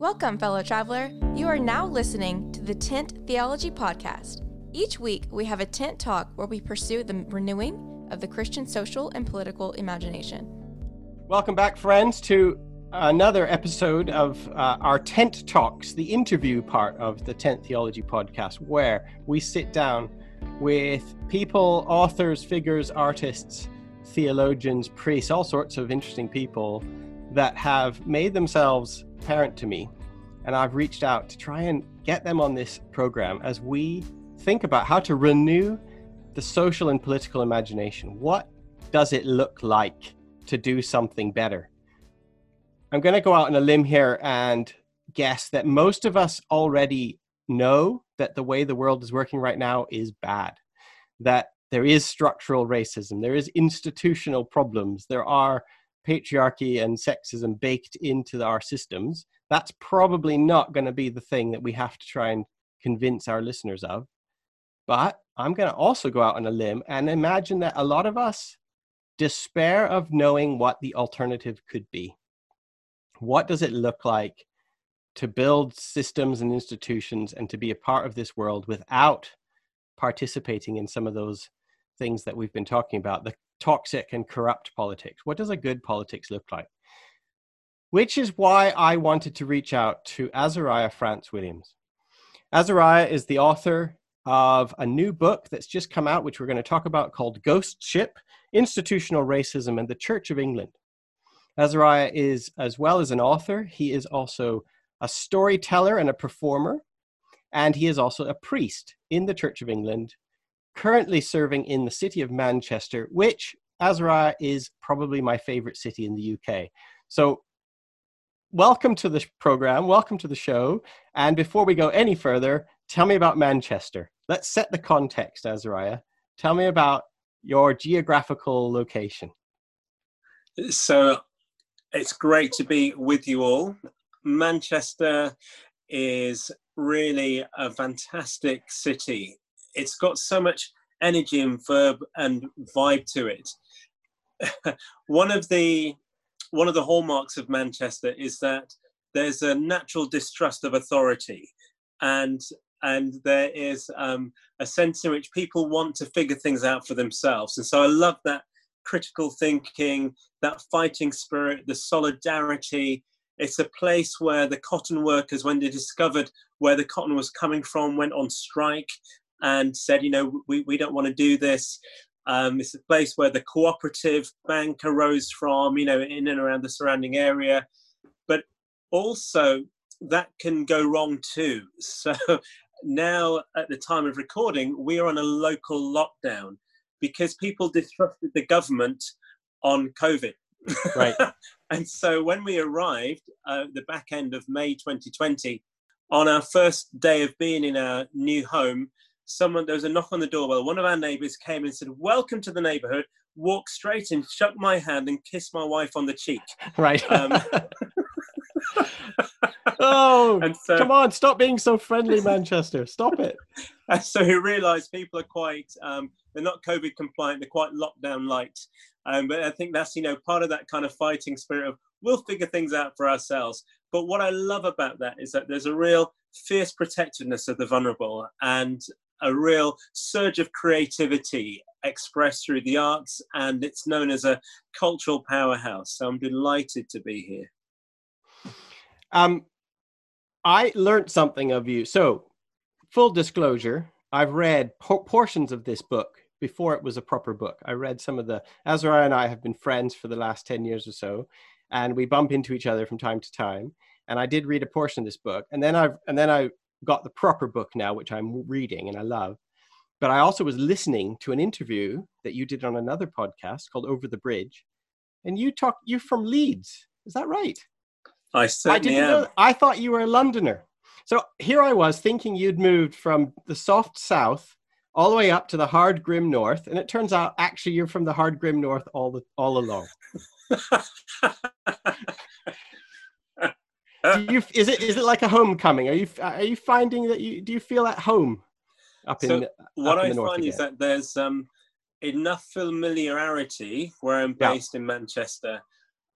Welcome, fellow traveler. You are now listening to the Tent Theology Podcast. Each week, we have a tent talk where we pursue the renewing of the Christian social and political imagination. Welcome back, friends, to another episode of uh, our Tent Talks, the interview part of the Tent Theology Podcast, where we sit down with people, authors, figures, artists, theologians, priests, all sorts of interesting people that have made themselves parent to me. And I've reached out to try and get them on this program as we think about how to renew the social and political imagination. What does it look like to do something better? I'm going to go out on a limb here and guess that most of us already know that the way the world is working right now is bad, that there is structural racism, there is institutional problems, there are patriarchy and sexism baked into our systems, that's probably not going to be the thing that we have to try and convince our listeners of. But I'm going to also go out on a limb and imagine that a lot of us despair of knowing what the alternative could be. What does it look like to build systems and institutions and to be a part of this world without participating in some of those things that we've been talking about the toxic and corrupt politics. What does a good politics look like? Which is why I wanted to reach out to Azariah France Williams. Azariah is the author of a new book that's just come out, which we're going to talk about, called Ghost Ship Institutional Racism and the Church of England. Azariah is, as well as an author, he is also a storyteller and a performer, and he is also a priest in the Church of England currently serving in the city of Manchester, which Azariah is probably my favorite city in the UK. So, welcome to the program, welcome to the show. And before we go any further, tell me about Manchester. Let's set the context, Azariah. Tell me about your geographical location. So, it's great to be with you all. Manchester is really a fantastic city it's got so much energy and verb and vibe to it. one of the one of the hallmarks of Manchester is that there's a natural distrust of authority, and and there is um, a sense in which people want to figure things out for themselves. And so I love that critical thinking, that fighting spirit, the solidarity. It's a place where the cotton workers, when they discovered where the cotton was coming from, went on strike and said, you know, we, we don't want to do this. Um, it's a place where the cooperative bank arose from, you know, in and around the surrounding area. But also, that can go wrong too. So now, at the time of recording, we are on a local lockdown because people distrusted the government on COVID. Right. and so when we arrived, uh, the back end of May 2020, on our first day of being in our new home, someone there was a knock on the doorbell. One of our neighbours came and said, "Welcome to the neighbourhood." Walked straight in, shook my hand, and kissed my wife on the cheek. Right. Um, oh, so, come on! Stop being so friendly, Manchester. Stop it. And so he realised people are quite um, they're not COVID compliant. They're quite lockdown light. Um, but I think that's you know part of that kind of fighting spirit of we'll figure things out for ourselves. But what I love about that is that there's a real fierce protectiveness of the vulnerable and a real surge of creativity expressed through the arts, and it's known as a cultural powerhouse. So I'm delighted to be here. Um, I learned something of you. So, full disclosure, I've read po- portions of this book before it was a proper book. I read some of the. Azariah and I have been friends for the last 10 years or so, and we bump into each other from time to time. And I did read a portion of this book, and then I've and then I got the proper book now, which I'm reading and I love. But I also was listening to an interview that you did on another podcast called Over the Bridge, and you talk. You're from Leeds, is that right? I certainly I am. Know, I thought you were a Londoner. So here I was thinking you'd moved from the soft south all the way up to the hard grim north, and it turns out actually you're from the hard grim north all the all along. do you is it is it like a homecoming? Are you are you finding that you do you feel at home up so in what up I in find is that there's um, enough familiarity where I'm based yeah. in Manchester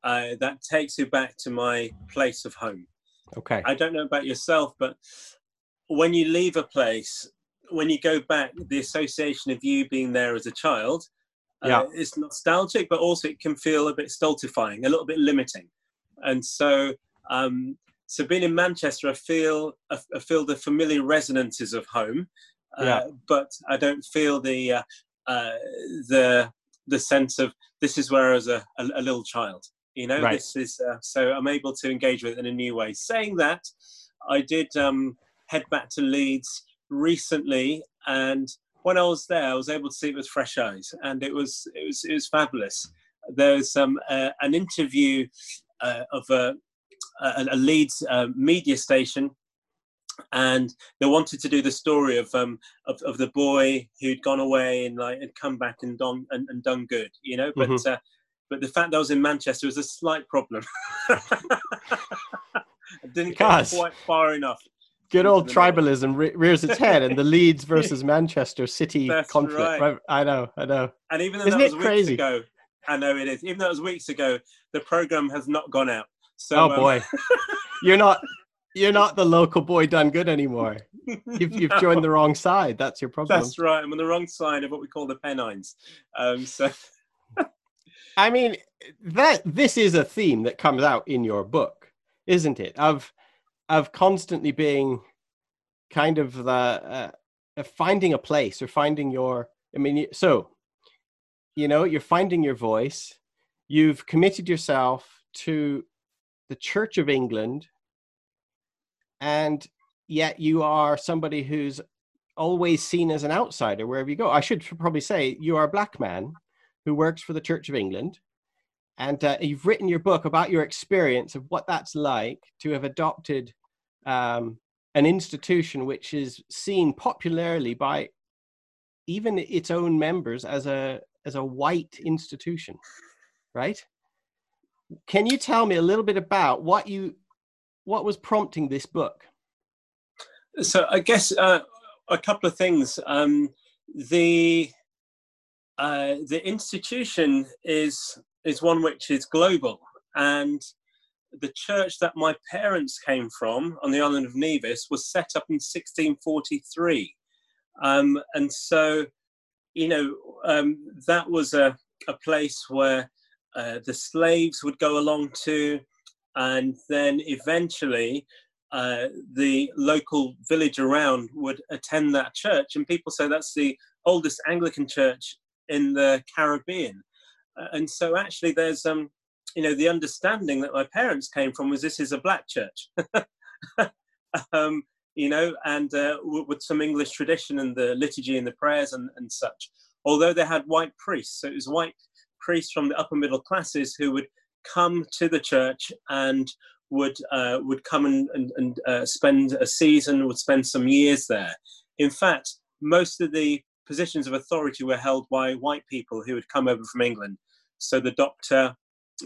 uh, that takes you back to my place of home. Okay. I don't know about yourself, but when you leave a place, when you go back, the association of you being there as a child Yeah. uh, is nostalgic, but also it can feel a bit stultifying, a little bit limiting. And so, um, so being in Manchester, I feel I, I feel the familiar resonances of home, uh, Yeah. but I don't feel the uh, uh, the the sense of this is where I was a, a, a little child. You know, Right. this is uh, so I'm able to engage with it in a new way. Saying that, I did um, head back to Leeds recently, and when I was there, I was able to see it with fresh eyes, and it was it was it was fabulous. There's um, uh, an interview uh, of a, a, a Leeds uh, media station, and they wanted to do the story of um of, of the boy who'd gone away and like had come back and done and, and done good, you know. But Mhm. uh, but the fact that I was in Manchester was a slight problem. I didn't get quite far enough. Good old into the middle. tribalism re- rears its head in the Leeds versus Manchester City That's conflict. Right, I know, I know. And even though Isn't that was it weeks crazy? ago, I know it is. Even though it was weeks ago, the program has not gone out. So oh um, boy, you're not you're not the local boy done good anymore. You've you've no, joined the wrong side. That's your problem. That's right. I'm on the wrong side of what we call the Pennines. Um, so I mean, that this is a theme that comes out in your book, isn't it? Of of constantly being kind of the uh, of finding a place or finding your. I mean, so you know, you're finding your voice. You've committed yourself to the Church of England, and yet you are somebody who's always seen as an outsider wherever you go. I should probably say you are a black man who works for the Church of England. And uh, you've written your book about your experience of what that's like to have adopted um, an institution which is seen popularly by even its own members as a as a white institution, right? Can you tell me a little bit about what you what was prompting this book? so I guess uh, a couple of things. Um, the uh, the institution is is one which is global, and the church that my parents came from on the island of Nevis was set up in 1643, um, and so you know um, that was a a place where uh, the slaves would go along to, and then eventually uh, the local village around would attend that church, and people say that's the oldest Anglican church in the Caribbean. Uh, and so, actually, there's um, you know, the understanding that my parents came from was this is a black church, um, you know, and uh, with some English tradition and the liturgy and the prayers and, and such. Although they had white priests, so it was white priests from the upper middle classes who would come to the church and would uh, would come and, and, and uh, spend a season, would spend some years there. In fact, most of the positions of authority were held by white people who had come over from England. So the doctor,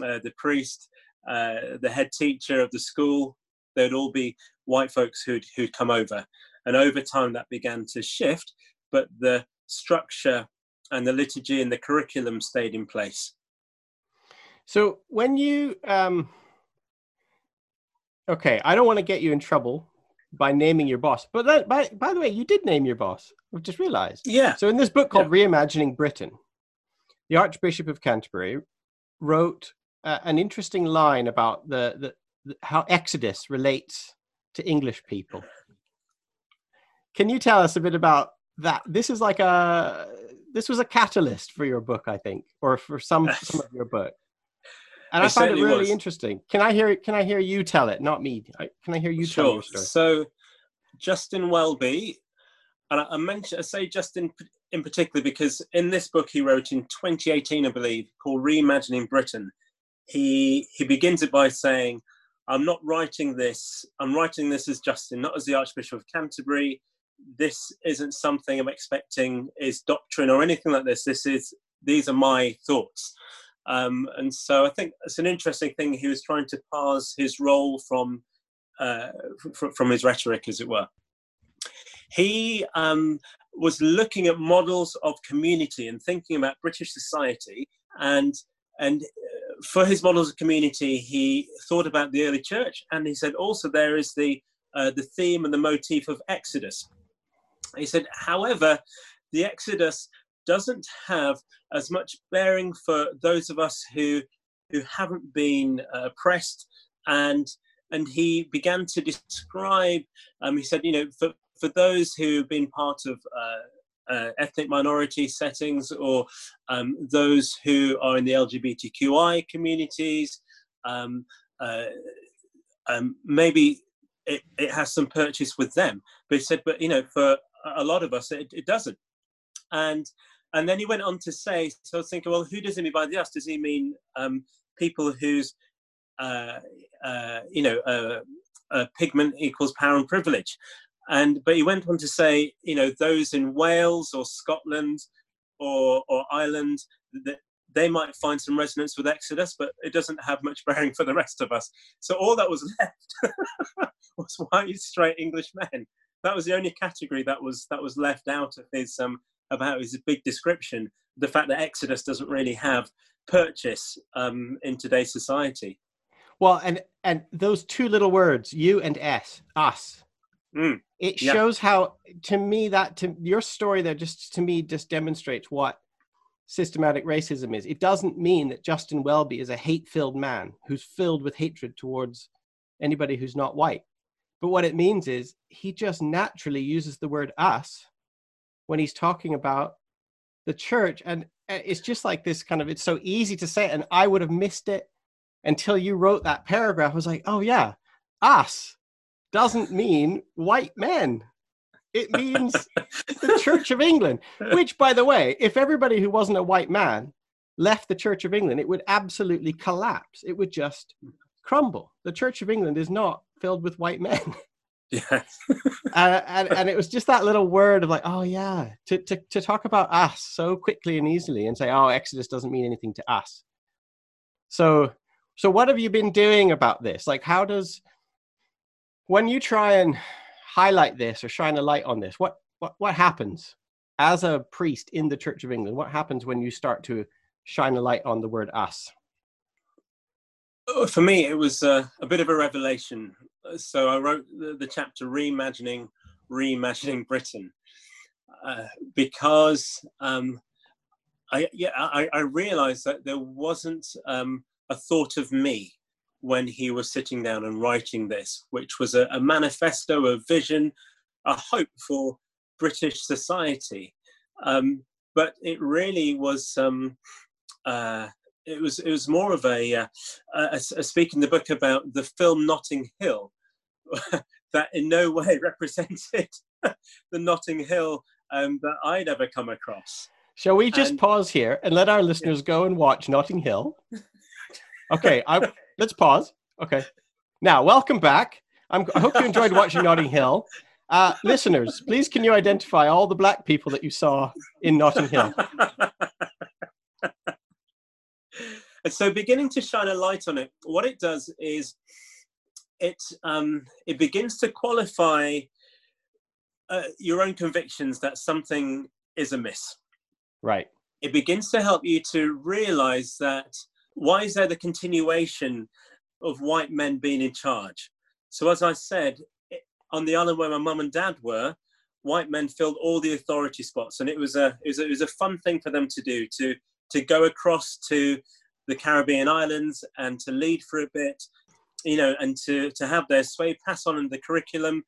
uh, the priest, uh, the head teacher of the school, they'd all be white folks who'd who'd come over. And over time, that began to shift, but the structure and the liturgy and the curriculum stayed in place. So when you um okay, I don't want to get you in trouble by naming your boss, but that, by by the way, you did name your boss. I've just realized. Yeah, So in this book called Reimagining Britain, the Archbishop of Canterbury wrote uh, an interesting line about the, the, the how Exodus relates to English people. Can you tell us a bit about that? This is like a this was a catalyst for your book, I think, or for some some of your book. And I find it really was. interesting. Can I hear Can I hear you tell it, not me? I, can I hear you tell sure. your story? So, Justin Welby, and I, I mention I say Justin in particular because in this book he wrote in 2018, I believe, called Reimagining Britain. He he begins it by saying, "I'm not writing this. I'm writing this as Justin, not as the Archbishop of Canterbury. This isn't something I'm expecting is doctrine or anything like this. This is these are my thoughts." Um, and so I think it's an interesting thing. He was trying to parse his role from uh, f- from his rhetoric, as it were. He um, was looking at models of community and thinking about British society, and and uh, for his models of community, he thought about the early church, and he said also there is the uh, the theme and the motif of Exodus. He said, however, the Exodus doesn't have as much bearing for those of us who who haven't been uh, oppressed, and and he began to describe. Um, he said, you know, for for those who've been part of uh, uh, ethnic minority settings or um, those who are in the LGBTQI communities. Um, uh, um, maybe it, it, has some purchase with them. But he said, but you know, for a lot of us, it, it doesn't. And and then he went on to say, so I was thinking, well, who does he mean by the us? Does he mean um, people whose, uh, uh, you know, uh, pigment equals power and privilege? And but he went on to say, you know, those in Wales or Scotland or or Ireland that they might find some resonance with Exodus, but it doesn't have much bearing for the rest of us. So all that was left was white, straight English men. That was the only category that was that was left out of his um about his big description. The fact that Exodus doesn't really have purchase um, in today's society. Well, and and those two little words, you and s, us, Mm, it yeah. shows how to me that to your story there just to me just demonstrates what systematic racism is it doesn't mean that justin welby is a hate-filled man who's filled with hatred towards anybody who's not white but what it means is he just naturally uses the word us when he's talking about the church and it's just like this kind of it's so easy to say it, and i would have missed it until you wrote that paragraph I was like oh yeah us doesn't mean white men. It means the Church of England, which, by the way, if everybody who wasn't a white man left the Church of England, it would absolutely collapse. It would just crumble. The Church of England is not filled with white men. Yes. uh, and, and it was just that little word of like, oh, yeah, to, to, to talk about us so quickly and easily and say, oh, Exodus doesn't mean anything to us. So, so what have you been doing about this? Like, how does when you try and highlight this or shine a light on this, what what what happens as a priest in the Church of England? What happens when you start to shine a light on the word us? Oh, for me, it was a bit of a revelation. So I wrote the, the chapter "Reimagining, Reimagining Britain" uh, because um, I yeah I, I, realized that there wasn't um, a thought of me when he was sitting down and writing this, which was a, a manifesto, a vision, a hope for British society. Um, but it really was. Um, uh, it was it was more of a, uh, a, a speak in the book about the film Notting Hill, that in no way represented the Notting Hill um, that I'd ever come across. Shall we just and, pause here and let our listeners go and watch Notting Hill? Okay, I, let's pause. Okay. Now, welcome back. I'm, i hope you enjoyed watching Notting Hill. Uh, listeners, please can you identify all the black people that you saw in Notting Hill? And so, beginning to shine a light on it, what it does is it um, it begins to qualify uh, your own convictions that something is amiss. Right. It begins to help you to realize that why is there the continuation of white men being in charge? So, as I said, on the island where my mum and dad were, white men filled all the authority spots, and it was a it was a, it was a fun thing for them to do to to go across to the Caribbean islands and to lead for a bit, you know, and to to have their sway, pass on in the curriculum,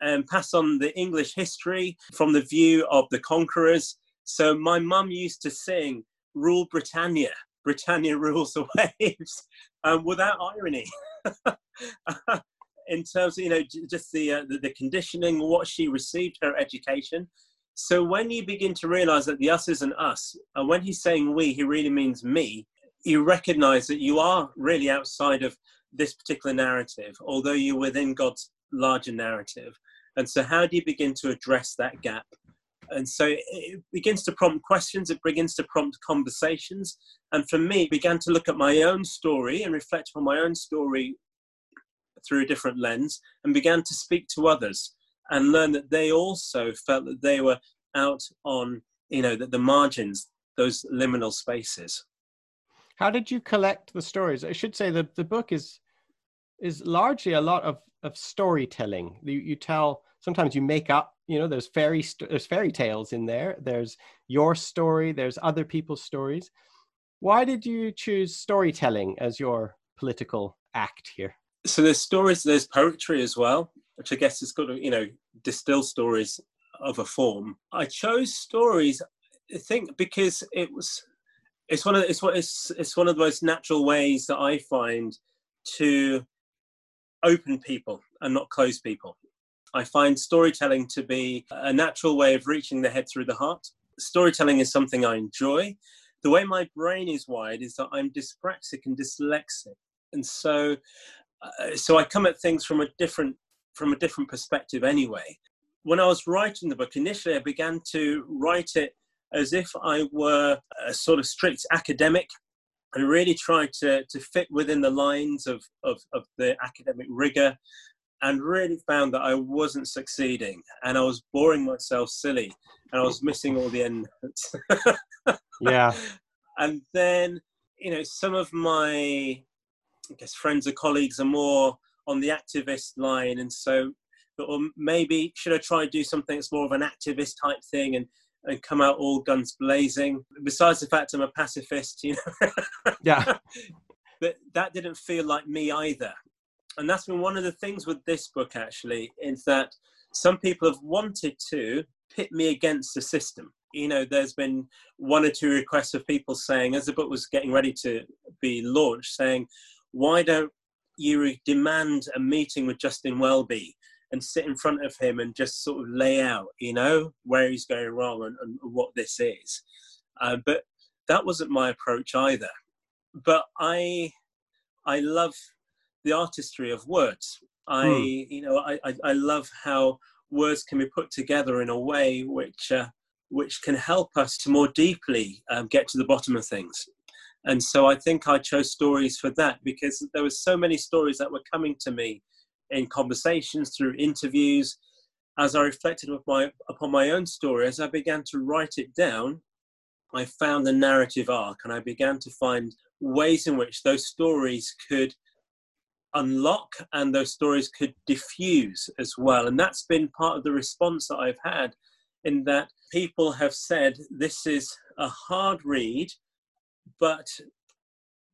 and pass on the English history from the view of the conquerors. So my mum used to sing "Rule Britannia." Britannia rules the waves um, without irony. in terms of you know just the, uh, the, the conditioning, what she received, her education. So when you begin to realize that the us isn't us, and when he's saying we, he really means me. You recognize that you are really outside of this particular narrative, although you're within God's larger narrative. And so, how do you begin to address that gap? And so it begins to prompt questions, it begins to prompt conversations. And for me, began to look at my own story and reflect on my own story through a different lens and began to speak to others and learn that they also felt that they were out on, you know, the, the margins, those liminal spaces. How did you collect the stories? I should say that the book is is largely a lot of of storytelling. You, you tell sometimes you make up. You know, there's fairy there's fairy tales in there. There's your story. There's other people's stories. Why did you choose storytelling as your political act here? So there's stories. There's poetry as well, which I guess is got to you know distill stories of a form. I chose stories. I think because it was it's one of it's what it's it's one of the most natural ways that I find to open people and not close people. I find storytelling to be a natural way of reaching the head through the heart. Storytelling is something I enjoy. The way my brain is wired is that I'm dyspraxic and dyslexic, and so uh, so I come at things from a different from a different perspective anyway. When I was writing the book, initially I began to write it as if I were a sort of strict academic and really tried to, to fit within the lines of, of, of the academic rigor and really found that I wasn't succeeding and I was boring myself silly and I was missing all the end notes. yeah. And then, you know, some of my, I guess, friends or colleagues are more on the activist line. And so, or maybe should I try and do something that's more of an activist type thing and and come out all guns blazing. Besides the fact I'm a pacifist, you know. yeah. But that didn't feel like me either. And that's been one of the things with this book actually, is that some people have wanted to pit me against the system. You know, there's been one or two requests of people saying, as the book was getting ready to be launched, saying, why don't you demand a meeting with Justin Welby? And sit in front of him and just sort of lay out, you know, where he's going wrong and, and what this is. Uh, but that wasn't my approach either. But I, I love the artistry of words. I, hmm. you know, I, I, I, love how words can be put together in a way which, uh, which can help us to more deeply um, get to the bottom of things. And so I think I chose stories for that because there were so many stories that were coming to me in conversations, through interviews, as I reflected my, upon my own story, as I began to write it down, I found the narrative arc and I began to find ways in which those stories could unlock and those stories could diffuse as well. And that's been part of the response that I've had, in that people have said this is a hard read, but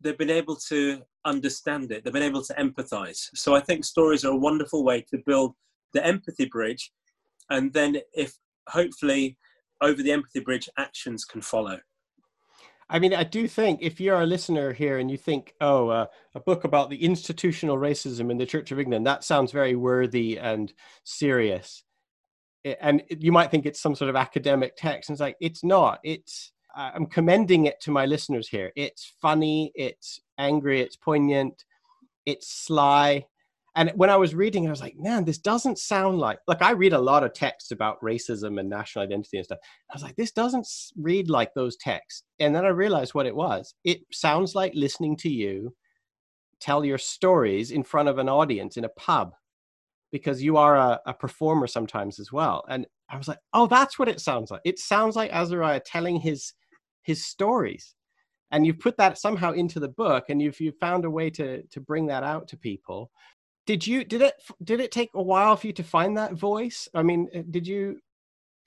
they've been able to understand it. They've been able to empathize. So I think stories are a wonderful way to build the empathy bridge. And then, if hopefully over the empathy bridge, actions can follow. I mean, I do think if you're a listener here and you think, oh, uh, a book about the institutional racism in the Church of England, that sounds very worthy and serious. And you might think it's some sort of academic text. And it's like, it's not. It's I'm commending it to my listeners here. It's funny, it's angry, it's poignant, it's sly. And when I was reading, I was like, man, this doesn't sound like like I read a lot of texts about racism and national identity and stuff. I was like, this doesn't read like those texts. And then I realized what it was. It sounds like listening to you tell your stories in front of an audience in a pub because you are a, a performer sometimes as well. And I was like, oh, that's what it sounds like. It sounds like Azariah telling his his stories. And you've put that somehow into the book and you've you found a way to to bring that out to people. Did you did it did it take a while for you to find that voice? I mean uh, did you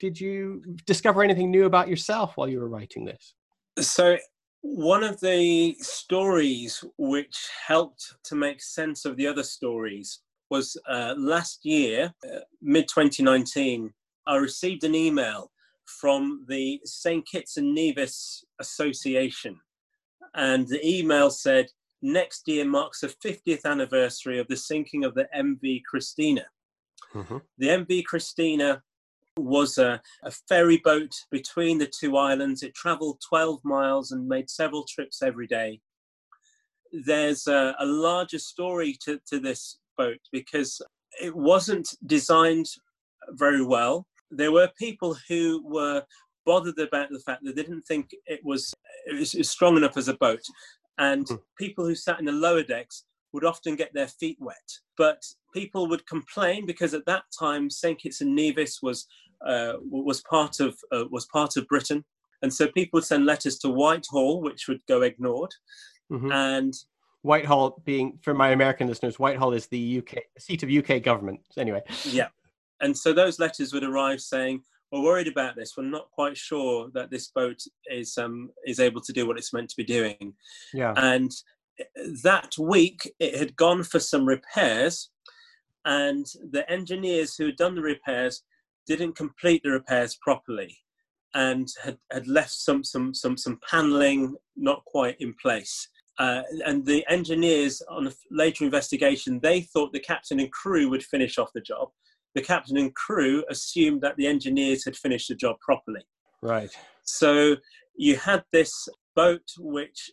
did you discover anything new about yourself while you were writing this? So one of the stories which helped to make sense of the other stories was uh, last year uh, mid 2019 i received an email from the St. Kitts and Nevis Association. And the email said, next year marks the 50th anniversary of the sinking of the MV Christena. Mm-hmm. The MV Christena was a, a, ferry boat between the two islands. It traveled 12 miles and made several trips every day. There's a, a larger story to, to this boat because it wasn't designed very well there were people who were bothered about the fact that they didn't think it was, it was strong enough as a boat. And mm. people who sat in the lower decks would often get their feet wet. But people would complain because at that time St Kitts and Nevis was uh, was part of uh, was part of Britain, And so people would send letters to Whitehall, which would go ignored. Mhm. And Whitehall being, for my American listeners, Whitehall is the UK seat of UK government. Anyway, yeah. And so those letters would arrive saying, we're worried about this. We're not quite sure that this boat is um, is able to do what it's meant to be doing. yeah, And that week, it had gone for some repairs, and the engineers who had done the repairs didn't complete the repairs properly, and had, had left some some some some paneling not quite in place. Uh, and the engineers, on a later investigation, they thought the captain and crew would finish off the job. The captain and crew assumed that the engineers had finished the job properly. right. So you had this boat, which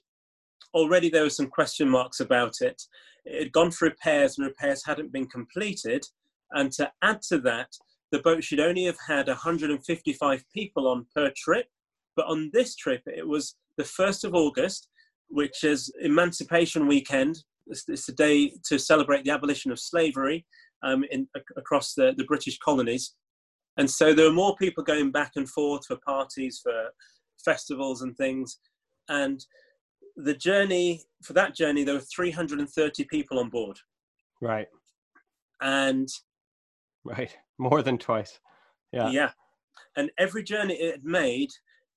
already there were some question marks about it. It had gone for repairs, and repairs hadn't been completed. And to add to that, the boat should only have had 155 people on per trip. But on this trip, it was the 1st of August, which is Emancipation Weekend. It's, it's a day to celebrate the abolition of slavery um, in, ac- across the, the British colonies. And so there were more people going back and forth for parties, for festivals and things. And the journey, for that journey, there were 330 people on board. Right. And Right. More than twice. Yeah. yeah. And every journey it had made,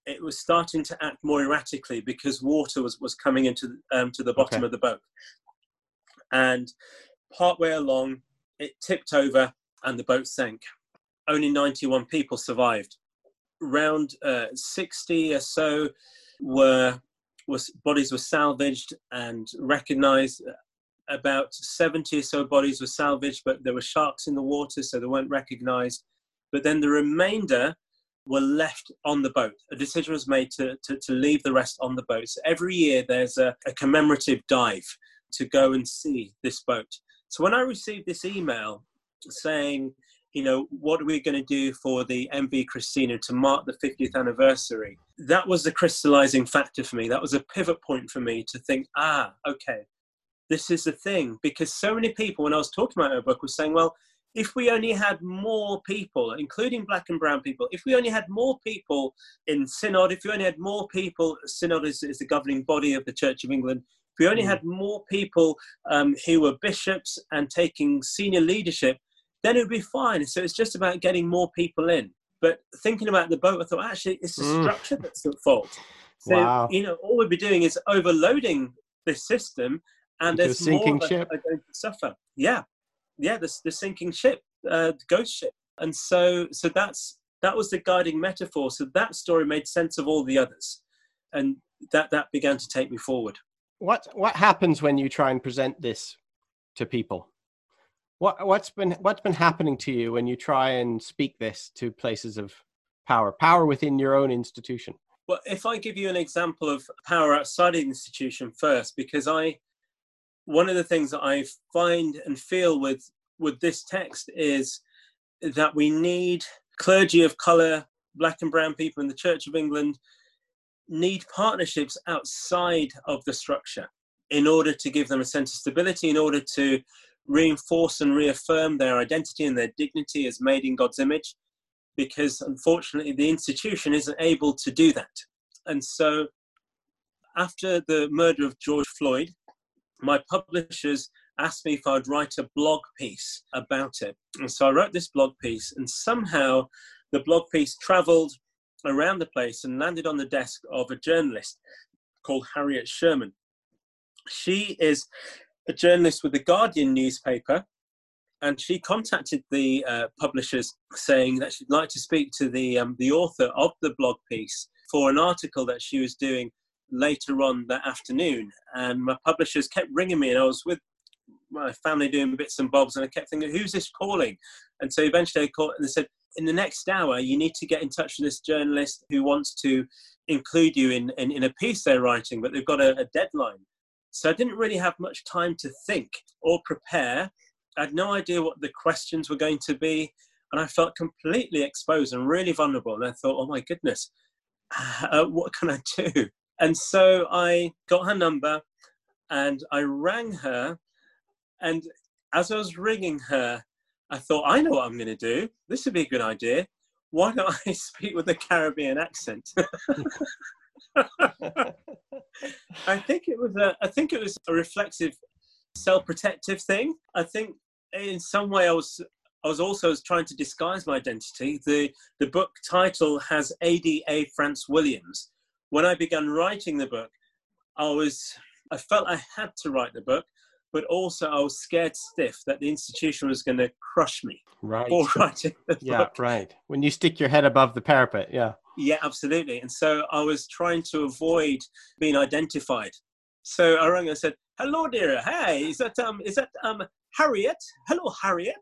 it was starting to act more erratically because water was, was coming into um, to the bottom Okay. of the boat. And partway along, it tipped over and the boat sank. Only 91 people survived. Around uh, 60 or so were was bodies were salvaged and recognized. About 70 or so bodies were salvaged, but there were sharks in the water, so they weren't recognized. But then the remainder were left on the boat. A decision was made to, to, to leave the rest on the boat. So every year there's a, a commemorative dive to go and see this boat. So when I received this email saying, you know, what are we going to do for the MV Christena to mark the 50th anniversary? That was the crystallizing factor for me. That was a pivot point for me to think, ah, okay, this is the thing. Because so many people, when I was talking about our book, was saying, well, if we only had more people, including black and brown people, if we only had more people in Synod, if we only had more people, Synod is, is the governing body of the Church of England, if we only Mm. had more people um, who were bishops and taking senior leadership, then it would be fine. So it's just about getting more people in. But thinking about the boat, I thought actually it's the Mm. structure that's at fault. So, Wow. you know, all we'd be doing is overloading the system and Into a there's sinking more that ship. are going to suffer. Yeah. Yeah, the, the sinking ship, uh, the ghost ship. And so so that's that was the guiding metaphor. So that story made sense of all the others. And that that began to take me forward. What what happens when you try and present this to people? What what's been what's been happening to you when you try and speak this to places of power, power within your own institution? Well, if I give you an example of power outside the institution first, because I, one of the things that I find and feel with with this text is that we need clergy of color, black and brown people in the Church of England, need partnerships outside of the structure in order to give them a sense of stability, in order to reinforce and reaffirm their identity and their dignity as made in God's image because unfortunately the institution isn't able to do that. And so, after the murder of George Floyd, my publishers asked me if I'd write a blog piece about it. And so I wrote this blog piece, and somehow the blog piece traveled around the place and landed on the desk of a journalist called Harriet Sherwood. She is a journalist with the Guardian newspaper, and she contacted the uh, publishers saying that she'd like to speak to the um, the author of the blog piece for an article that she was doing later on that afternoon. And my publishers kept ringing me, and I was with my family doing bits and bobs, and I kept thinking, "Who's this calling?" And so eventually, I called, and they said, "In the next hour, you need to get in touch with this journalist who wants to include you in in, in a piece they're writing, but they've got a, a deadline." So I didn't really have much time to think or prepare. I had no idea what the questions were going to be, and I felt completely exposed and really vulnerable. And I thought, oh my goodness, uh, what can I do? And so I got her number and I rang her. And as I was ringing her, I thought, I know what I'm going to do. This would be a good idea. why don't I speak with a Caribbean accent? I think it was a I think it was a reflexive self-protective thing. I think in some way I was I was also trying to disguise my identity. The the book title has ADA France Williams. When I began writing the book, I was I felt I had to write the book, but also I was scared stiff that the institution was going to crush me right. for writing yeah, book. right. When you stick your head above the parapet, yeah. Yeah, absolutely. And so I was trying to avoid being identified. So I rang and said, "Hello, dear. Hey, is that um, is that um, Harriet? Hello, Harriet.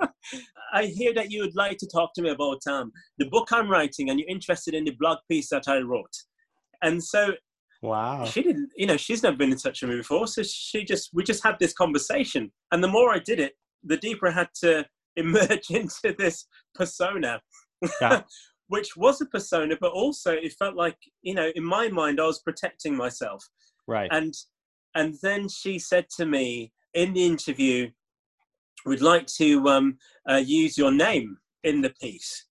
I hear that you would like to talk to me about um, the book I'm writing, and you're interested in the blog piece that I wrote." And so Wow. she didn't, you know, she's never been in touch with me before, so she just we just had this conversation. And the more I did it, the deeper I had to emerge into this persona. Yeah. which was a persona, but also it felt like, you know, in my mind, I was protecting myself. Right. And and then she said to me in the interview, "We'd like to um, uh, use your name in the piece."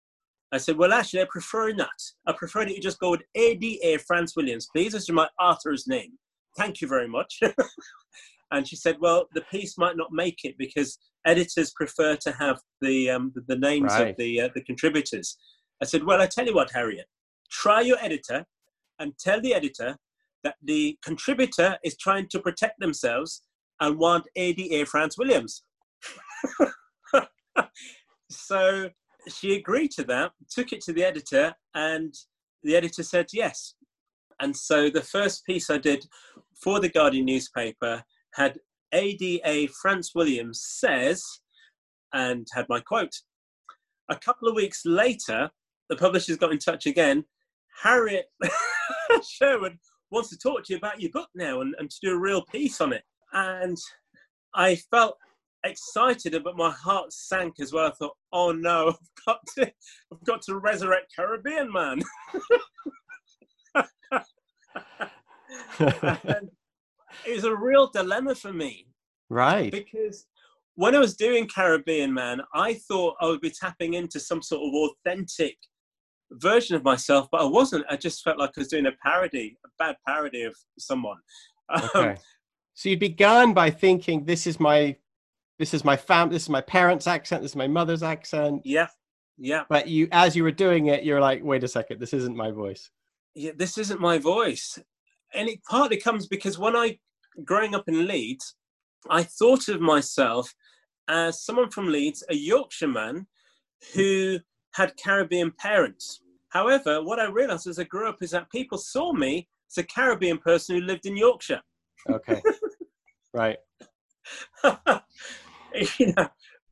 I said, "Well, actually, I prefer not. I prefer that you just go with ADA France Williams, please, as my author's name. Thank you very much." and she said, "Well, the piece might not make it because editors prefer to have the um, the, the names Right. of the uh, the contributors." I said, "Well, I tell you what, Harriet, try your editor and tell the editor that the contributor is trying to protect themselves and want ADA France Williams." so she agreed to that, took it to the editor, and the editor said yes. And so the first piece I did for the Guardian newspaper had ADA France Williams says, and had my quote. A couple of weeks later, the publishers got in touch again. Harriet Sherwood wants to talk to you about your book now and, and to do a real piece on it. And I felt excited, but my heart sank as well. I thought, oh no, I've got to, I've got to resurrect Caribbean Man. it was a real dilemma for me right. because when I was doing Caribbean Man, I thought I would be tapping into some sort of authentic version of myself, but I wasn't. I just felt like I was doing a parody, a bad parody of someone. Um, Okay. So you began by thinking, "This is my, this is my fam, this is my parents' accent, this is my mother's accent." yeah, yeah, But you, as you were doing it, you're like, "Wait a second, this isn't my voice." yeah. This isn't my voice, and it partly comes because when I, growing up in Leeds, I thought of myself as someone from Leeds, a Yorkshire man who had Caribbean parents. However, what I realized as I grew up is that people saw me as a Caribbean person who lived in Yorkshire. Okay. right. you know,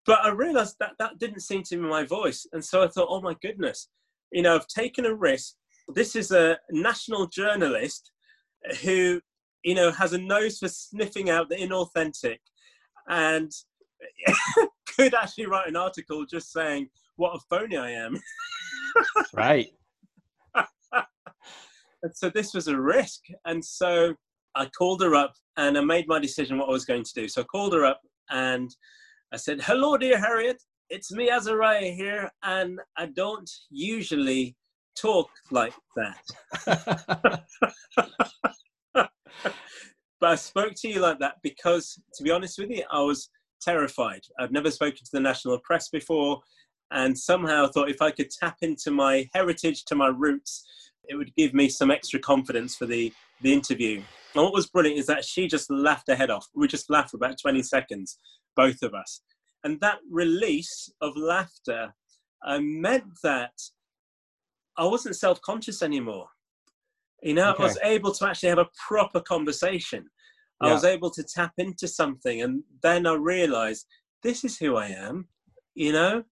but I realized that that didn't seem to be my voice. And so I thought, oh my goodness, you know, I've taken a risk. This is a national journalist who, you know, has a nose for sniffing out the inauthentic and could actually write an article just saying what a phony I am. Right. And so this was a risk. And so I called her up and I made my decision what I was going to do. So I called her up and I said, Hello, dear Harriet. It's me, Azariah here. And I don't usually talk like that. But I spoke to you like that because, to be honest with you, I was terrified. I've never spoken to the national press before. And somehow thought if I could tap into my heritage, to my roots, it would give me some extra confidence for the, the interview. And what was brilliant is that she just laughed her head off. We just laughed for about 20 seconds, both of us. And that release of laughter uh, meant that I wasn't self conscious anymore. You know, I was able to actually have a proper conversation. I was able to tap into something. And then I realized this is who I am. You know,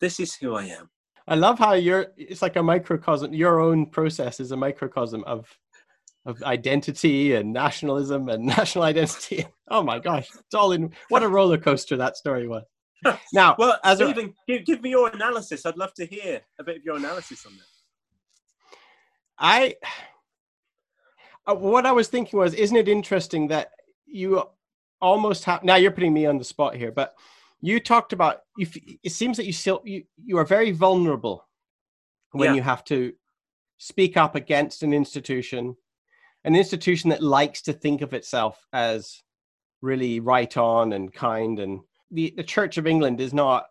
this is who I am. I love how you're. It's like a microcosm. Your own process is a microcosm of of identity and nationalism and national identity. Oh my gosh, it's all in. What a roller coaster that story was. Now, Well, as a, give, give me your analysis. I'd love to hear a bit of your analysis on that. I uh, what I was thinking was, isn't it interesting that you almost have now you're putting me on the spot here, but you talked about if It seems that you still you you are very vulnerable when Yeah. you have to speak up against an institution, an institution that likes to think of itself as really right on and kind. And the, the Church of England is not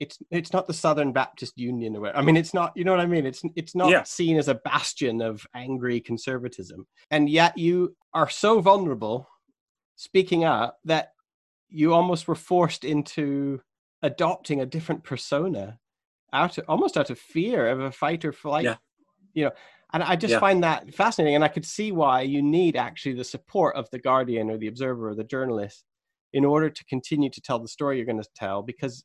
it's it's not the Southern Baptist Union or whatever. I mean, it's not. You know what I mean? It's it's not Yeah. seen as a bastion of angry conservatism, and yet you are so vulnerable, speaking up that you almost were forced into adopting a different persona out of, almost out of fear of a fight or flight Yeah. you know and i just Yeah. find that fascinating and i could see why you need actually the support of the guardian or the observer or the journalist in order to continue to tell the story you're going to tell because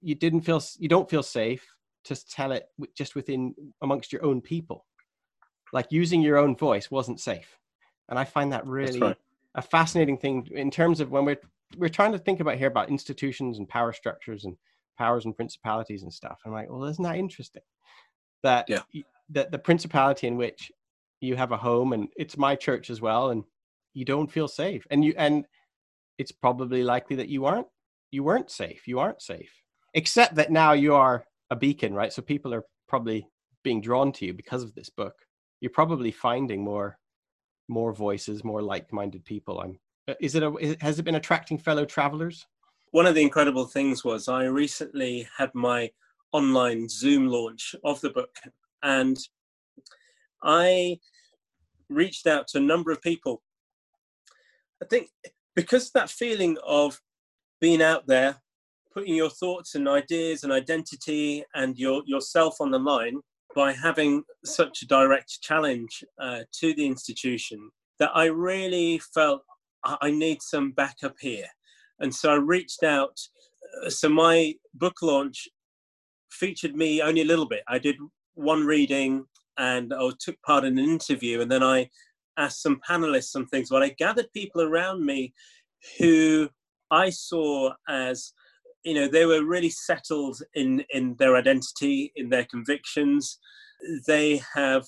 you didn't feel you don't feel safe to tell it just within amongst your own people like using your own voice wasn't safe and i find that really right. a fascinating thing in terms of when we're we're trying to think about here about institutions and power structures and powers and principalities and stuff. I'm like, well, isn't that interesting? That Yeah. That the principality in which you have a home and it's my church as well, and you don't feel safe, and you and it's probably likely that you aren't you weren't safe. You aren't safe, except that now you are a beacon, right? So people are probably being drawn to you because of this book. You're probably finding more more voices, more like-minded people. I'm. Is it a? Has it been attracting fellow travelers? One of the incredible things was I recently had my online Zoom launch of the book, and I reached out to a number of people. I think because that feeling of being out there, putting your thoughts and ideas and identity and your yourself on the line by having such a direct challenge uh, to the institution, that I really felt I need some backup here. And so I reached out. Uh, So my book launch featured me only a little bit. I did one reading and I took part in an interview, and then I asked some panelists some things. But I gathered people around me who I saw as, you know, they were really settled in in their identity, in their convictions. They have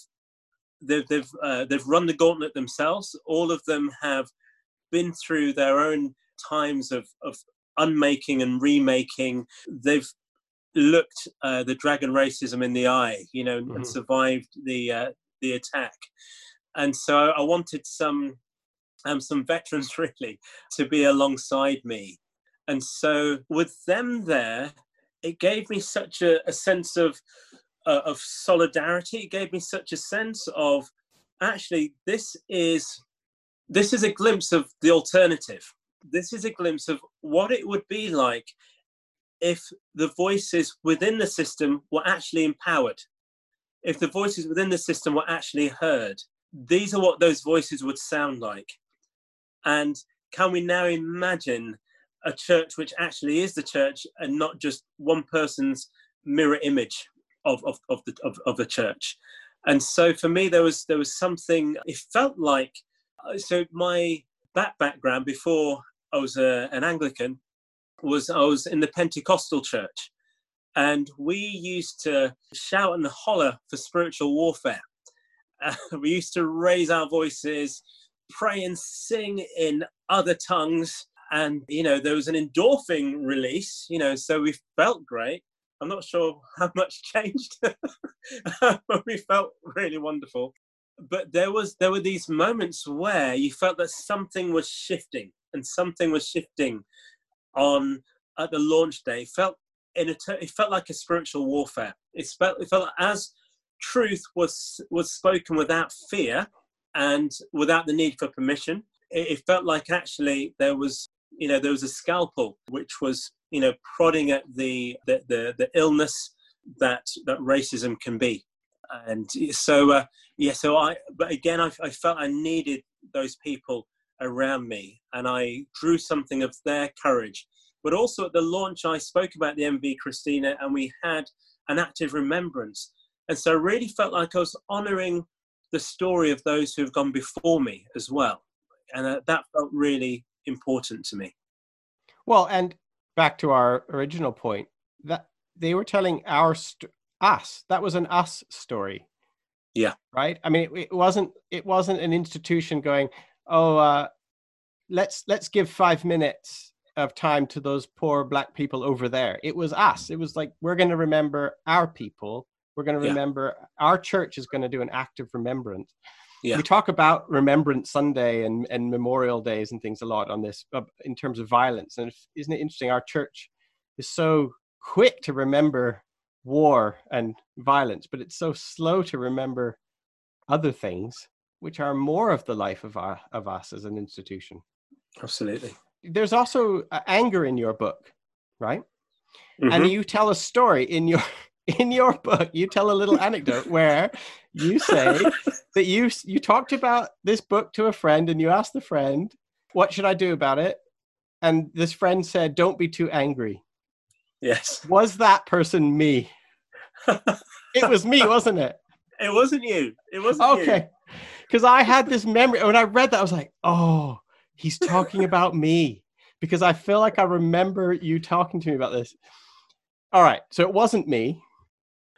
they've they've uh, they've run the gauntlet themselves. All of them have been through their own times of of unmaking and remaking. They've looked uh, the dragon racism in the eye, you know, Mhm. and survived the uh, the attack. And so I wanted some um, some veterans really to be alongside me. And so with them there, it gave me such a, a sense of uh, of solidarity. It gave me such a sense of actually this is this is a glimpse of the alternative. This is a glimpse of what it would be like if the voices within the system were actually empowered, if the voices within the system were actually heard. These are what those voices would sound like. And can we now imagine a church which actually is the church and not just one person's mirror image of, of, of, the, of, of the church? And so for me, there was there was something. It felt like uh, so my back background before I was a, an Anglican was I was in the Pentecostal church, and we used to shout and holler for spiritual warfare. Uh, we used to raise our voices, pray and sing in other tongues, and you know there was an endorphin release. You know, so we felt great. I'm not sure how much changed, but we felt really wonderful. But there was there were these moments where you felt that something was shifting, and something was shifting on at the launch day. Felt in a it felt like a spiritual warfare. It felt it felt as truth was was spoken without fear and without the need for permission. It, it felt like actually there was you know there was a scalpel which was you know prodding at the the the, the illness that that racism can be. And so uh, yeah, so I but again I, I felt I needed those people around me and I drew something of their courage. But also at the launch, I spoke about the MV Christena and we had an active remembrance. And so I really felt like I was honoring the story of those who have gone before me as well. And uh, that felt really important to me. Well, and back to our original point that they were telling our st- us. That was an us story. Yeah. Right. I mean, it, it wasn't. It wasn't an institution going, "Oh, uh, let's let's give five minutes of time to those poor black people over there." It was us. It was like we're going to remember our people We're going to Yeah. remember, our church is going to do an act of remembrance. Yeah. We talk about Remembrance Sunday and, and Memorial Days and things a lot on this uh, in terms of violence. And isn't it interesting? Our church is so quick to remember war and violence, but it's so slow to remember other things which are more of the life of, our, of us as an institution. Absolutely. There's also uh, anger in your book, right? Mhm. and you tell a story in your in your book you tell a little anecdote where you say that you you talked about this book to a friend and you asked the friend what should i do about it and this friend said don't be too angry yes. was that person me it was me wasn't it It wasn't you. It wasn't you. Because i had this memory when i read that i was like oh he's talking about me because i feel like i remember you talking to me about this all right so it wasn't me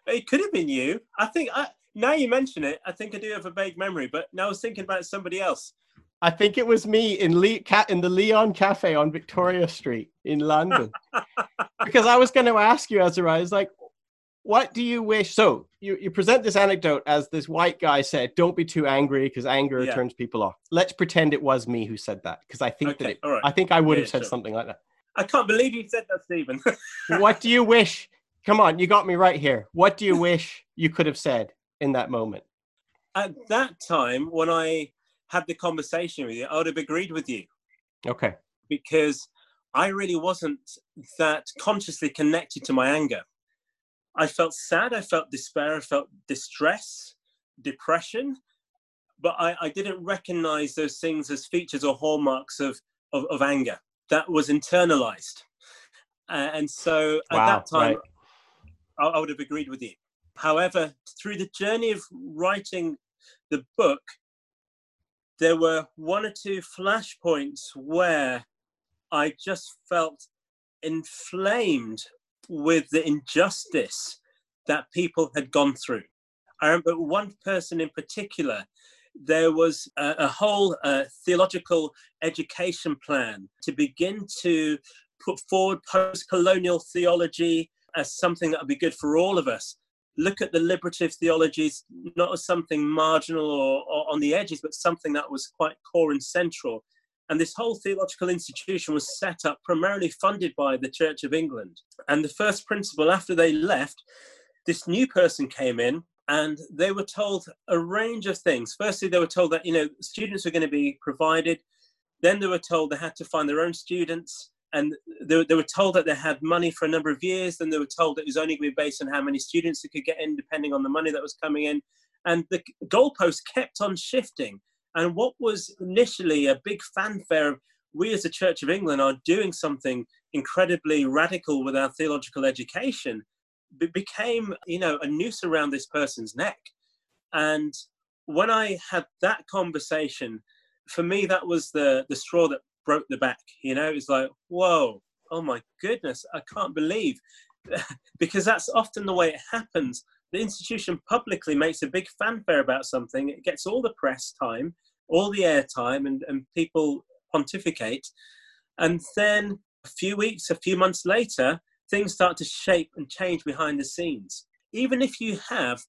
It could have been you. I think I, now you mention it, I think I do have a vague memory, but now I was thinking about somebody else. I think it was me in Le- in the Leon Cafe on Victoria Street in London. because I was going to ask you, Azariah, I was like, what do you wish? So you, you present this anecdote as this white guy said, don't be too angry because anger Yeah. turns people off. Let's pretend it was me who said that because I think that it, right. I think I would Yeah, have said sure. something like that. I can't believe you said that, Stephen. what do you wish? Come on, you got me right here. What do you wish you could have said in that moment? At that time, when I had the conversation with you, I would have agreed with you Okay. because I really wasn't that consciously connected to my anger. I felt sad, I felt despair, I felt distress, depression, but I, I didn't recognize those things as features or hallmarks of, of, of anger. That was internalized. Uh, and so at Wow, that time, right. I, I would have agreed with you. However, through the journey of writing the book, there were one or two flashpoints where I just felt inflamed with the injustice that people had gone through. I remember one person in particular, there was a, a whole uh, theological education plan to begin to put forward post colonial theology as something that would be good for all of us. Look at the liberative theologies not as something marginal or, or on the edges, but something that was quite core and central. And this whole theological institution was set up primarily funded by the Church of England. And the first principal, after they left, this new person came in and they were told a range of things. Firstly, they were told that, you know, students were going to be provided. Then they were told they had to find their own students. And they, they were told that they had money for a number of years. Then they were told it was only going to be based on how many students they could get in, depending on the money that was coming in. And the goalpost kept on shifting. And what was initially a big fanfare of we as the Church of England are doing something incredibly radical with our theological education be- became, you know, a noose around this person's neck. And when I had that conversation, for me, that was the the straw that broke the back. You know, it's like, whoa, oh my goodness, I can't believe, because that's often the way it happens. The institution publicly makes a big fanfare about something. It gets all the press time, all the airtime, and, and people pontificate. And then a few weeks, a few months later, things start to shape and change behind the scenes. Even if you have,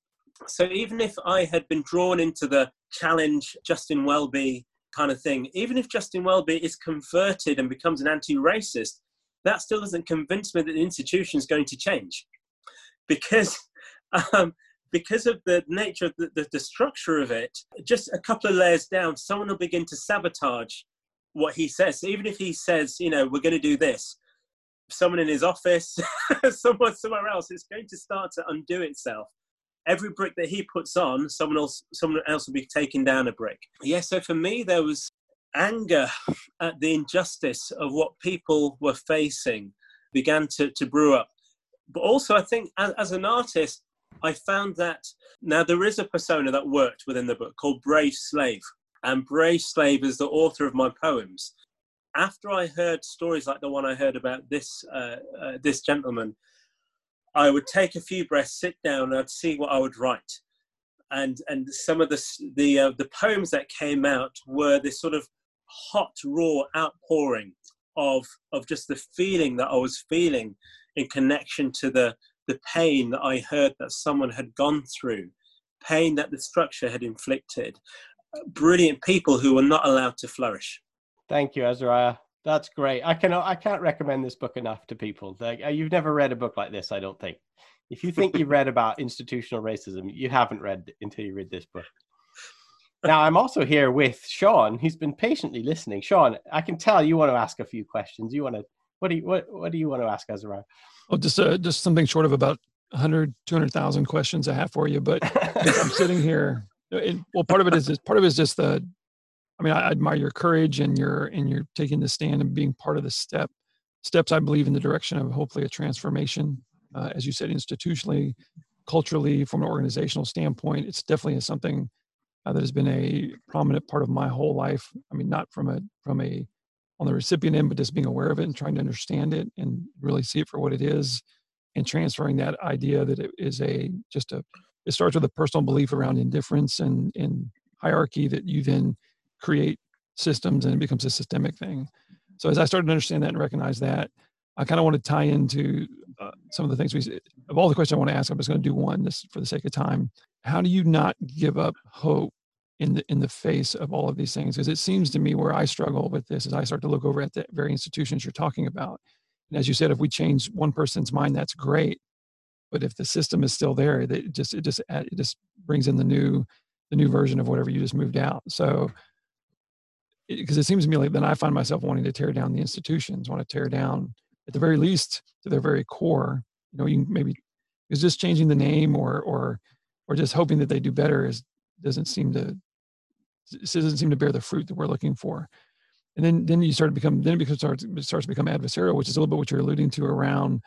so even if I had been drawn into the challenge Justin Welby kind of thing, even if Justin Welby is converted and becomes an anti racist, that still doesn't convince me that the institution is going to change. Because um, because of the nature of the, the, the structure of it, just a couple of layers down, someone will begin to sabotage what he says. So even if he says, you know, we're going to do this, someone in his office, someone somewhere else, it's going to start to undo itself. Every brick that he puts on, someone else, someone else will be taking down a brick. Yeah. So for me, there was anger at the injustice of what people were facing began to, to brew up. But also, I think as, as an artist, I found that now there is a persona that worked within the book called Brave Slave. And Brave Slave is the author of my poems. After I heard stories like the one I heard about this uh, uh, this gentleman, I would take a few breaths, sit down, and I'd see what I would write. And and some of the the uh, the poems that came out were this sort of hot, raw outpouring of of just the feeling that I was feeling in connection to the the pain that I heard that someone had gone through, pain that the structure had inflicted. Brilliant people who were not allowed to flourish. Thank you, Azariah. That's great. I can I can't recommend this book enough to people. Like, uh, you've never read a book like this, I don't think. If you think you've read about institutional racism, you haven't read until you read this book. Now I'm also here with Sean, who's been patiently listening. Sean, I can tell you want to ask a few questions. You want to what do you what what do you want to ask Azariah? Oh, just uh, just something short of about 100 200,000 questions I have for you, but I'm sitting here. Well, part of it is just, part of it is just the. I mean, I admire your courage and your and you're taking the stand and being part of the step steps. I believe in the direction of hopefully a transformation, uh, as you said, institutionally, culturally, from an organizational standpoint. It's definitely something uh, that has been a prominent part of my whole life. I mean, not from a from a on the recipient end, but just being aware of it and trying to understand it and really see it for what it is, and transferring that idea that it is a just a it starts with a personal belief around indifference and and hierarchy that you then create systems and it becomes a systemic thing. So as I started to understand that and recognize that, I kind of want to tie into uh, some of the things we of all the questions I want to ask. I'm just going to do one this for the sake of time. How do you not give up hope in the in the face of all of these things because it seems to me where i struggle with this is i start to look over at the very institutions you're talking about. And as you said if we change one person's mind that's great. But if the system is still there it just it just it just brings in the new the new version of whatever you just moved out. So because it, it seems to me like then i find myself wanting to tear down the institutions want to tear down at the very least to their very core. You know you maybe is just changing the name or or or just hoping that they do better is doesn't seem to it doesn't seem to bear the fruit that we're looking for. And then then you start to become then it becomes starts, starts to become adversarial, which is a little bit what you're alluding to around.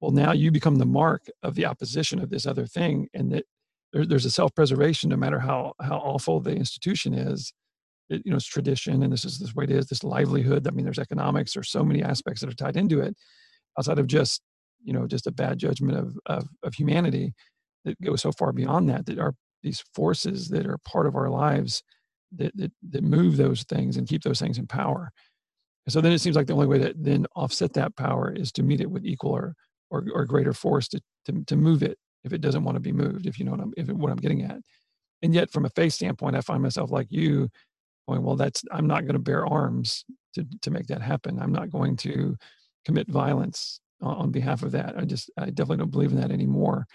Well, now you become the mark of the opposition of this other thing, and that there, there's a self-preservation, no matter how how awful the institution is. It, you know, it's tradition, and this is this way it is. This livelihood. I mean, there's economics. There's so many aspects that are tied into it, outside of just you know just a bad judgment of of, of humanity that goes so far beyond that. That are these forces that are part of our lives that, that, that move those things and keep those things in power. And so then it seems like the only way to then offset that power is to meet it with equal or or, or greater force to, to to move it if it doesn't want to be moved. If you know what I'm if it, what I'm getting at. And yet, from a faith standpoint, I find myself like you, going, well, that's I'm not going to bear arms to to make that happen. I'm not going to commit violence on, on behalf of that. I just I definitely don't believe in that anymore.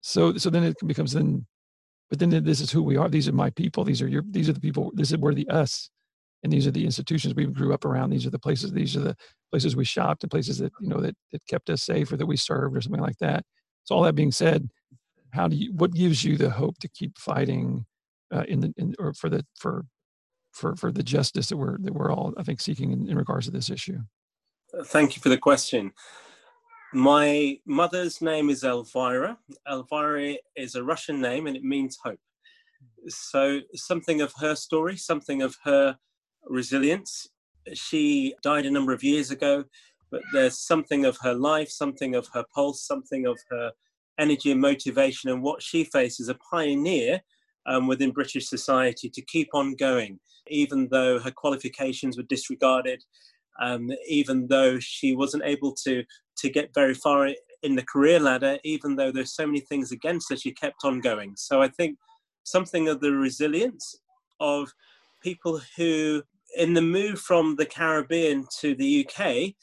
So so then it becomes then but then this is who we are. These are my people. These are your these are the people. This is where the us. And these are the institutions we grew up around. These are the places these are the places we shopped and places that you know that, that kept us safe or that we served or something like that. So all that being said how do you what gives you the hope to keep fighting uh, in the in, or for the for for for the justice that we're that we're all i think seeking in, in regards to this issue? Thank you for the question my mother's name is Elvira. Elvira is a Russian name and it means hope. So, something of her story, something of her resilience. She died a number of years ago, but there's something of her life, something of her pulse, something of her energy and motivation, and what she faced as a pioneer um, within British society to keep on going, even though her qualifications were disregarded, um, even though she wasn't able to to get very far in the career ladder, even though there's so many things against her, she kept on going. So I think something of the resilience of people who, in the move from the Caribbean to the UK,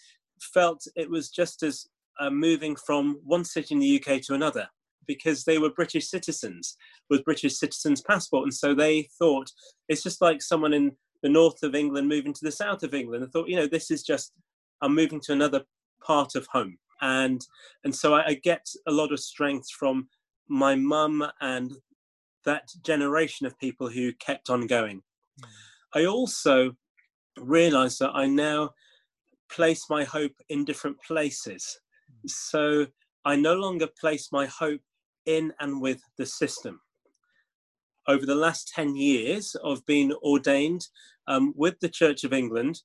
felt it was just as uh, moving from one city in the UK to another because they were British citizens with British citizens' passport, and so they thought it's just like someone in the north of England moving to the south of England. I thought, you know, this is just I'm moving to another part of home and and so I, I get a lot of strength from my mum and that generation of people who kept on going mm. i also realize that i now place my hope in different places mm. so i no longer place my hope in and with the system over the last 10 years of being ordained um, with the church of england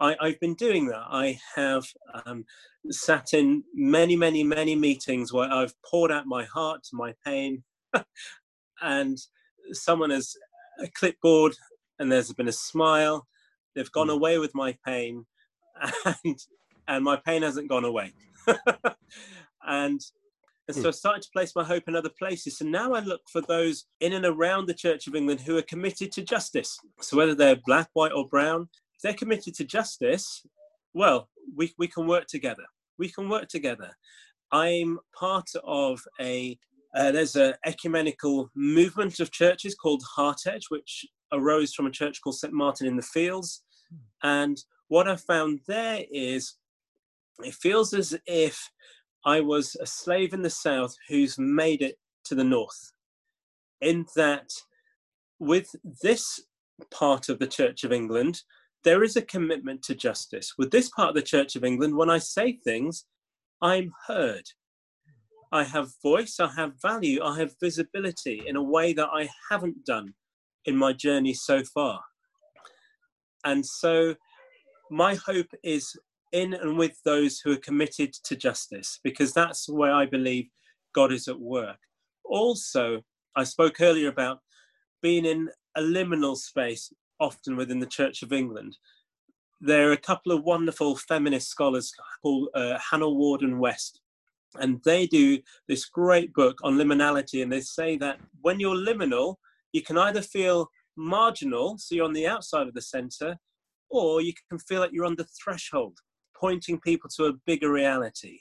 I, have been doing that. I have um, sat in many, many, many meetings where I've poured out my heart, my pain, and someone has a clipboard and there's been a smile. They've gone hmm. away with my pain, and and my pain hasn't gone away. and And so I started to place my hope in other places. So now I look for those in and around the Church of England who are committed to justice. So whether they're black, white, or brown, if they're committed to justice, well, we, we can work together. We can work together. I'm part of a uh, there's an ecumenical movement of churches called HeartEdge, which arose from a church called St. Martin in the Fields. And what I found there is it feels as if I was a slave in the South who's made it to the North. In that, with this part of the Church of England, there is a commitment to justice. With this part of the Church of England, when I say things, I'm heard. I have voice, I have value, I have visibility in a way that I haven't done in my journey so far. And so my hope is in and with those who are committed to justice, because that's where I believe God is at work. Also, I spoke earlier about being in a liminal space often within the Church of England. There are a couple of wonderful feminist scholars called uh, Hannah Ward and West, and they do this great book on liminality. And they say that when you're liminal, you can either feel marginal, so you're on the outside of the center, or you can feel like you're on the threshold, pointing people to a bigger reality.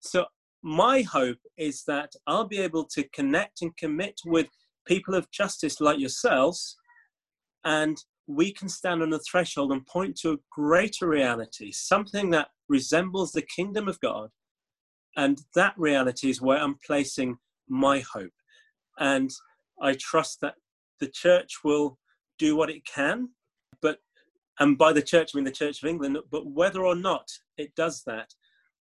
So, my hope is that I'll be able to connect and commit with people of justice like yourselves, and we can stand on the threshold and point to a greater reality, something that resembles the kingdom of God. And that reality is where I'm placing my hope. And I trust that the church will do what it can, and by the church I mean the Church of England, but whether or not it does that,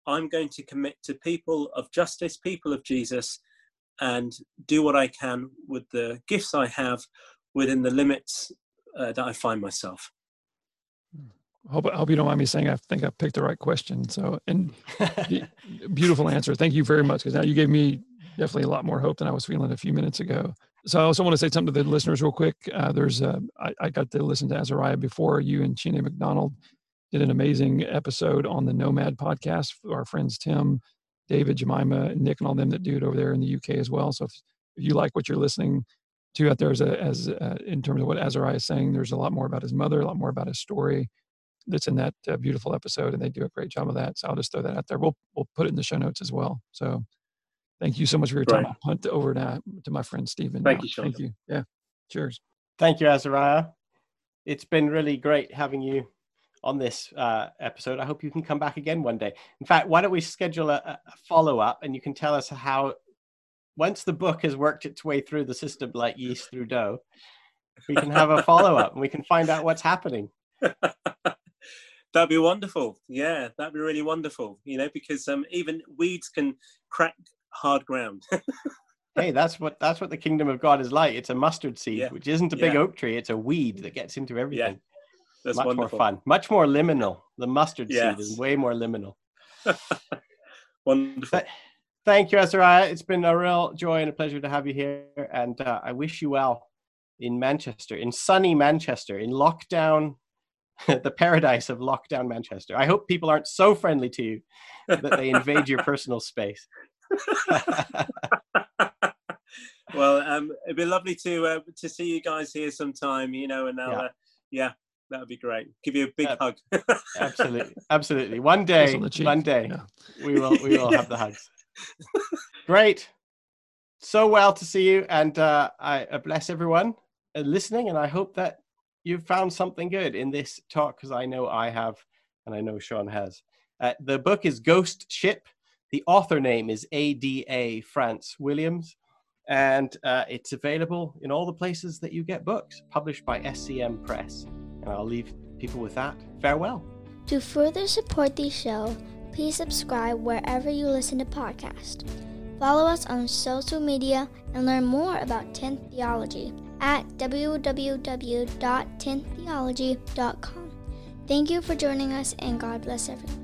I'm going to commit to people of justice, people of Jesus, and do what I can with the gifts I have within the limits uh, that I find myself. I hope, I hope you don't mind me saying I think I picked the right question. So, and beautiful answer. Thank you very much because now you gave me definitely a lot more hope than I was feeling a few minutes ago. So I also want to say something to the listeners real quick. Uh, there's uh, I, I, got to listen to Azariah before you and Chene McDonald did an amazing episode on the Nomad podcast. Our friends Tim, David, Jemima, Nick, and all them that do it over there in the UK as well. So if, if you like what you're listening to out there as, a, as uh, in terms of what Azariah is saying, there's a lot more about his mother, a lot more about his story that's in that uh, beautiful episode, and they do a great job of that. So I'll just throw that out there. We'll we'll put it in the show notes as well. So Thank you so much for your time. I'll punt over to, to my friend Stephen. Thank now. you, Sean. Thank you. Yeah. Cheers. Thank you, Azariah. It's been really great having you on this uh, episode. I hope you can come back again one day. In fact, why don't we schedule a, a follow up and you can tell us how, once the book has worked its way through the system like yeast through dough, we can have a follow up and we can find out what's happening. that'd be wonderful. Yeah, that'd be really wonderful. You know, because um, even weeds can crack hard ground. hey, that's what that's what the kingdom of God is like. It's a mustard seed, yeah. which isn't a big yeah. oak tree. It's a weed that gets into everything. Yeah. That's much wonderful. more fun, much more liminal. The mustard yes. seed is way more liminal. wonderful. But, thank you, Azariah. It's been a real joy and a pleasure to have you here, and uh, I wish you well in Manchester, in sunny Manchester, in lockdown, the paradise of lockdown Manchester. I hope people aren't so friendly to you that they invade your personal space. well, um, it'd be lovely to uh, to see you guys here sometime. You know, and yeah. Uh, yeah, that would be great. Give you a big hug. absolutely, absolutely. One day, one day, yeah. we will we will have the hugs. great. So well to see you, and uh, I bless everyone uh, listening, and I hope that you've found something good in this talk because I know I have, and I know Sean has. Uh, the book is Ghost Ship the author name is ADA France Williams, and uh, it's available in all the places that you get books, published by SCM Press. And I'll leave people with that. Farewell. To further support the show, please subscribe wherever you listen to podcasts. Follow us on social media and learn more about 10th Theology at www.10ththeology.com. Thank you for joining us and God bless everyone.